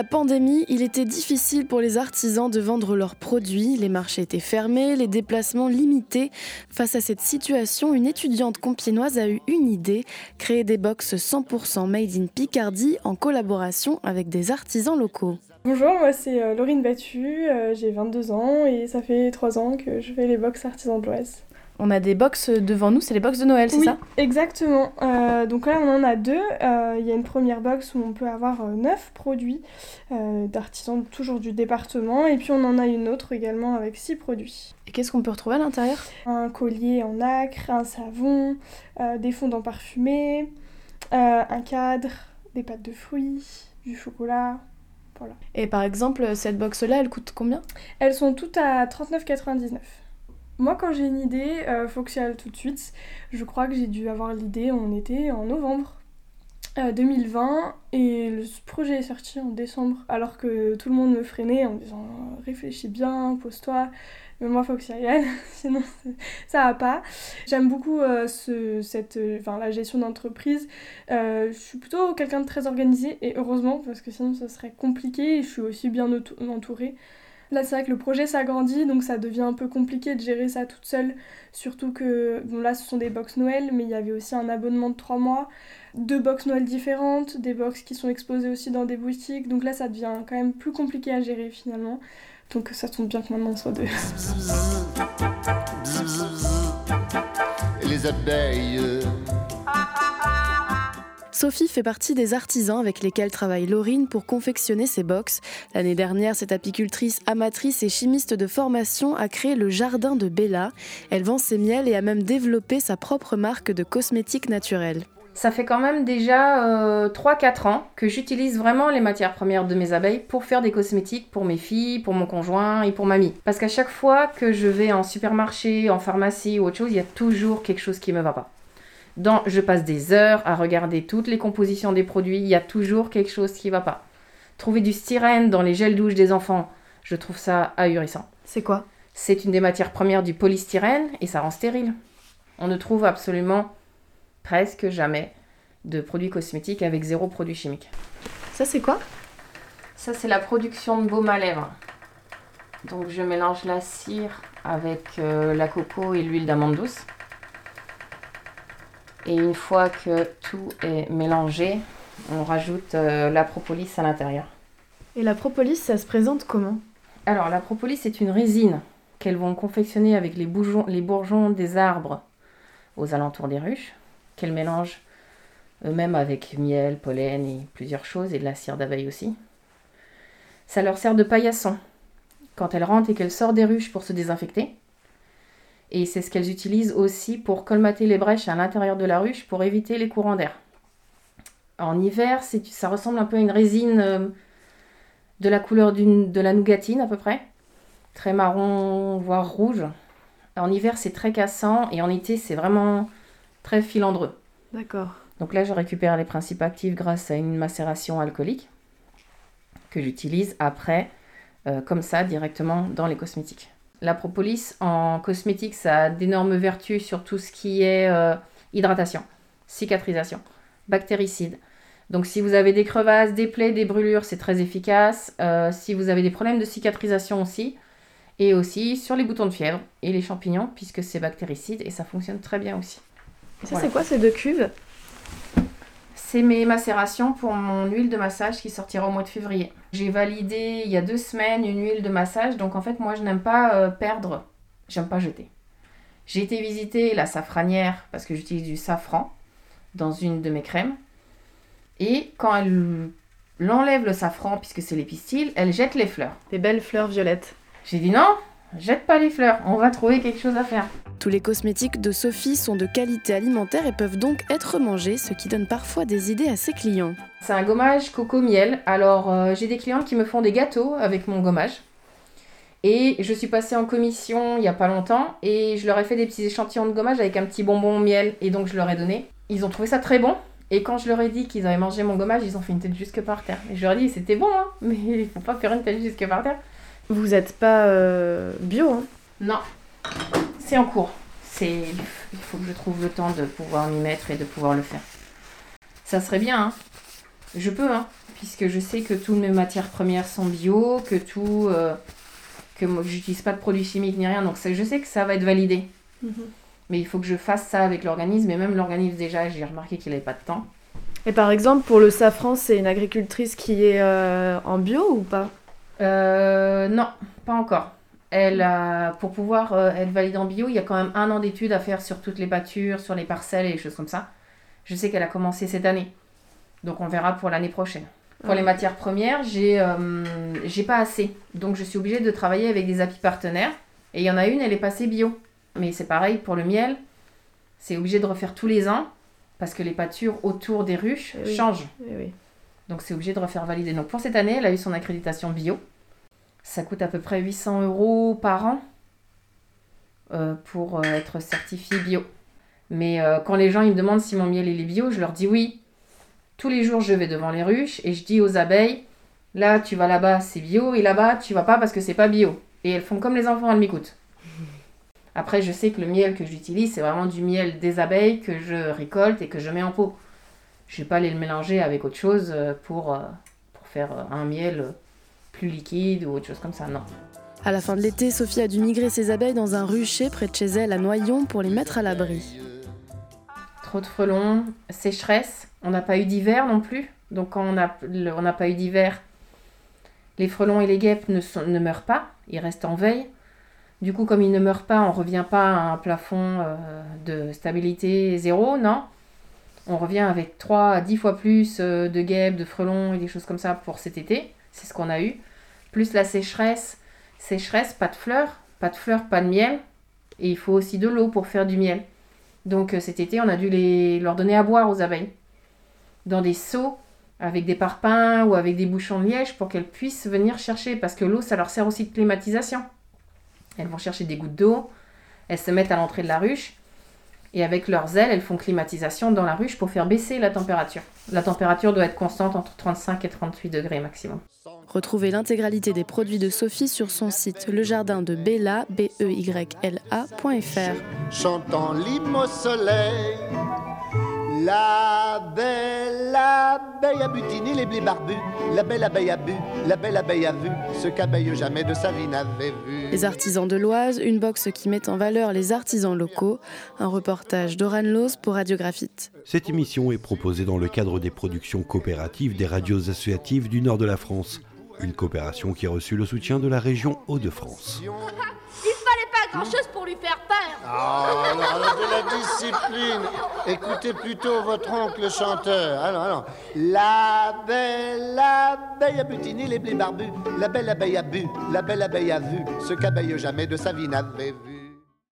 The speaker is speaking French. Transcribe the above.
la pandémie, il était difficile pour les artisans de vendre leurs produits, les marchés étaient fermés, les déplacements limités. Face à cette situation, une étudiante compiénoise a eu une idée, créer des box 100% made in Picardie en collaboration avec des artisans locaux. Bonjour, moi c'est euh, Laurine Battu, euh, j'ai 22 ans et ça fait 3 ans que je fais les box artisans de l'Ouest. On a des box devant nous, c'est les box de Noël, c'est oui, ça? Exactement. Euh, donc là, on en a deux. Euh, il y a une première box où on peut avoir euh, neuf produits d'artisans, toujours du département. Et puis on en a une autre également avec six produits. Et qu'est-ce qu'on peut retrouver à l'intérieur? Un collier en acre, un savon, des fondants parfumés, un cadre, des pâtes de fruits, du chocolat. Voilà. Et par exemple, cette box-là, elle coûte combien? Elles sont toutes à 39,99. Moi, quand j'ai une idée, euh, faut que j'y aille tout de suite. Je crois que j'ai dû avoir l'idée en été, en novembre 2020, euh, et le projet est sorti en décembre, alors que tout le monde me freinait en disant réfléchis bien, pose-toi. Mais moi, faut que j'y aille, sinon ça va pas. J'aime beaucoup euh, ce, cette, la gestion d'entreprise. je suis plutôt quelqu'un de très organisé, et heureusement, parce que sinon, ça serait compliqué, et je suis aussi bien entourée. Là, c'est vrai que le projet s'agrandit, donc ça devient un peu compliqué de gérer ça toute seule. Surtout que, bon, là, ce sont des box Noël, mais il y avait aussi un abonnement de 3 mois, deux box Noël différentes, des box qui sont exposées aussi dans des boutiques. Donc là, ça devient quand même plus compliqué à gérer finalement. Donc ça tombe bien que maintenant on soit deux. les abeilles Sophie fait partie des artisans avec lesquels travaille Laurine pour confectionner ses box. L'année dernière, cette apicultrice amatrice et chimiste de formation a créé le Jardin de Bella. Elle vend ses miels et a même développé sa propre marque de cosmétiques naturels. Ça fait quand même déjà 3-4 euh, ans que j'utilise vraiment les matières premières de mes abeilles pour faire des cosmétiques pour mes filles, pour mon conjoint et pour mamie. Parce qu'à chaque fois que je vais en supermarché, en pharmacie ou autre chose, il y a toujours quelque chose qui me va pas je passe des heures à regarder toutes les compositions des produits, il y a toujours quelque chose qui ne va pas. Trouver du styrène dans les gels douche des enfants, je trouve ça ahurissant. C'est quoi? C'est une des matières premières du polystyrène et ça rend stérile. On ne trouve absolument presque jamais de produits cosmétiques avec zéro produit chimique. Ça c'est quoi? Ça c'est la production de baume à lèvres. Donc je mélange la cire avec euh, la coco et l'huile d'amande douce. Et une fois que tout est mélangé, on rajoute euh, la propolis à l'intérieur. Et la propolis, ça se présente comment? Alors, la propolis, c'est une résine qu'elles vont confectionner avec les, les bourgeons des arbres aux alentours des ruches, qu'elles mélangent eux-mêmes avec miel, pollen et plusieurs choses, et de la cire d'abeille aussi. Ça leur sert de paillasson. Quand elles rentrent et qu'elles sortent des ruches pour se désinfecter, et c'est ce qu'elles utilisent aussi pour colmater les brèches à l'intérieur de la ruche pour éviter les courants d'air. En hiver, ça ressemble un peu à une résine euh, de la couleur de la nougatine à peu près. Très marron, voire rouge. En hiver, c'est très cassant et en été, c'est vraiment très filandreux. D'accord. Donc là, je récupère les principes actifs grâce à une macération alcoolique que j'utilise après, euh, comme ça, directement dans les cosmétiques. La propolis en cosmétique, ça a d'énormes vertus sur tout ce qui est euh, hydratation, cicatrisation, bactéricide. Donc si vous avez des crevasses, des plaies, des brûlures, c'est très efficace. Euh, si vous avez des problèmes de cicatrisation aussi. Et aussi sur les boutons de fièvre et les champignons, puisque c'est bactéricide et ça fonctionne très bien aussi. ça, c'est quoi ces deux cuves? C'est mes macérations pour mon huile de massage qui sortira au mois de février. J'ai validé il y a deux semaines une huile de massage, donc en fait moi je n'aime pas euh, perdre, j'aime pas jeter. J'ai été visiter la safranière parce que j'utilise du safran dans une de mes crèmes. Et quand elle l'enlève le safran, puisque c'est les pistils, elle jette les fleurs. Des belles fleurs violettes. J'ai dit non, jette pas les fleurs, on va trouver quelque chose à faire. Tous les cosmétiques de Sophie sont de qualité alimentaire et peuvent donc être mangés, ce qui donne parfois des idées à ses clients. C'est un gommage coco-miel. Alors, euh, j'ai des clients qui me font des gâteaux avec mon gommage. Et je suis passée en commission il n'y a pas longtemps et je leur ai fait des petits échantillons de gommage avec un petit bonbon miel et donc je leur ai donné. Ils ont trouvé ça très bon. Et quand je leur ai dit qu'ils avaient mangé mon gommage, ils ont fait une tête jusque par terre. Et je leur ai dit c'était bon, hein, mais il faut pas faire une tête jusque par terre. Vous n'êtes pas euh, bio, hein? Non c'est en cours. C'est, il faut que je trouve le temps de pouvoir m'y mettre et de pouvoir le faire. Ça serait bien, hein Je peux, hein, puisque je sais que toutes mes matières premières sont bio, que tout, euh, que moi, j'utilise pas de produits chimiques ni rien, donc ça- je sais que ça va être validé. Mhm. Mais il faut que je fasse ça avec l'organisme, et même l'organisme déjà, j'ai remarqué qu'il n'avait pas de temps. Et par exemple, pour le safran, c'est une agricultrice qui est euh, en bio ou pas? Euh, non, pas encore. Elle a, pour pouvoir euh, être valide en bio, il y a quand même un an d'études à faire sur toutes les pâtures, sur les parcelles et les choses comme ça. Je sais qu'elle a commencé cette année. Donc on verra pour l'année prochaine. Pour les matières premières, j'ai euh, pas assez. Donc je suis obligée de travailler avec des appuis partenaires. Et il y en a une, elle est passée bio. Mais c'est pareil pour le miel. C'est obligé de refaire tous les ans parce que les pâtures autour des ruches oui. changent. Eh oui. Donc c'est obligé de refaire valider. Donc pour cette année, elle a eu son accréditation bio. Ça coûte à peu près 800 euros par an euh, pour euh, être certifié bio. Mais euh, quand les gens me demandent si mon miel est bio, je leur dis oui. Tous les jours, je vais devant les ruches et je dis aux abeilles, là tu vas là-bas, c'est bio, et là-bas tu vas pas parce que c'est pas bio. Et elles font comme les enfants, elles m'écoutent. Après, je sais que le miel que j'utilise, c'est vraiment du miel des abeilles que je récolte et que je mets en pot. Je vais pas aller le mélanger avec autre chose euh, pour, euh, pour faire euh, un miel plus liquide ou autre chose comme ça, non. À la fin de l'été, Sophie a dû migrer ses abeilles dans un rucher près de chez elle à Noyon pour les mettre à l'abri. Trop de frelons, sécheresse, on n'a pas eu d'hiver non plus. Donc quand on n'a on pas eu d'hiver, les frelons et les guêpes ne, sont- ne meurent pas, ils restent en veille. Du coup, comme ils ne meurent pas, on revient pas à un plafond de stabilité zéro, non. On revient avec 3 à 10 fois plus euh, de guêpes, de frelons et des choses comme ça pour cet été. C'est ce qu'on a eu. Plus la sécheresse. Sécheresse, pas de fleurs. Pas de fleurs, pas de miel. Et il faut aussi de l'eau pour faire du miel. Donc euh, cet été, on a dû les, leur donner à boire aux abeilles. Dans des seaux, avec des parpaings ou avec des bouchons de liège pour qu'elles puissent venir chercher. Parce que l'eau, ça leur sert aussi de climatisation. Elles vont chercher des gouttes d'eau, elles se mettent à l'entrée de la ruche. Et avec leurs ailes, elles font climatisation dans la ruche pour faire baisser la température. La température doit être constante entre 35 et 38 degrés maximum. Retrouvez l'intégralité des produits de Sophie sur son site Le Jardin de Bella, b e chantant l'hymne au soleil. La belle abeille a butiné les blés barbus, la belle abeille a bu, la belle abeille a vu, ce qu'abeille jamais de sa vie n'avait vu. Les artisans de l'Oise, une box qui met en valeur les artisans locaux. Un reportage d'Oran Loz pour Radiographite. Cette émission est proposée dans le cadre des productions coopératives des radios associatives du nord de la France. Une coopération qui a reçu le soutien de la région Hauts-de-France. Il fallait pas grand chose pour lui faire peur. Ah, alors, alors, de la discipline. Écoutez plutôt votre oncle chanteur. Alors, alors. La belle abeille a butiné les blés barbus, la belle abeille a bu, la belle abeille a vu, ce qu'abeille jamais de sa vie n'avait vu.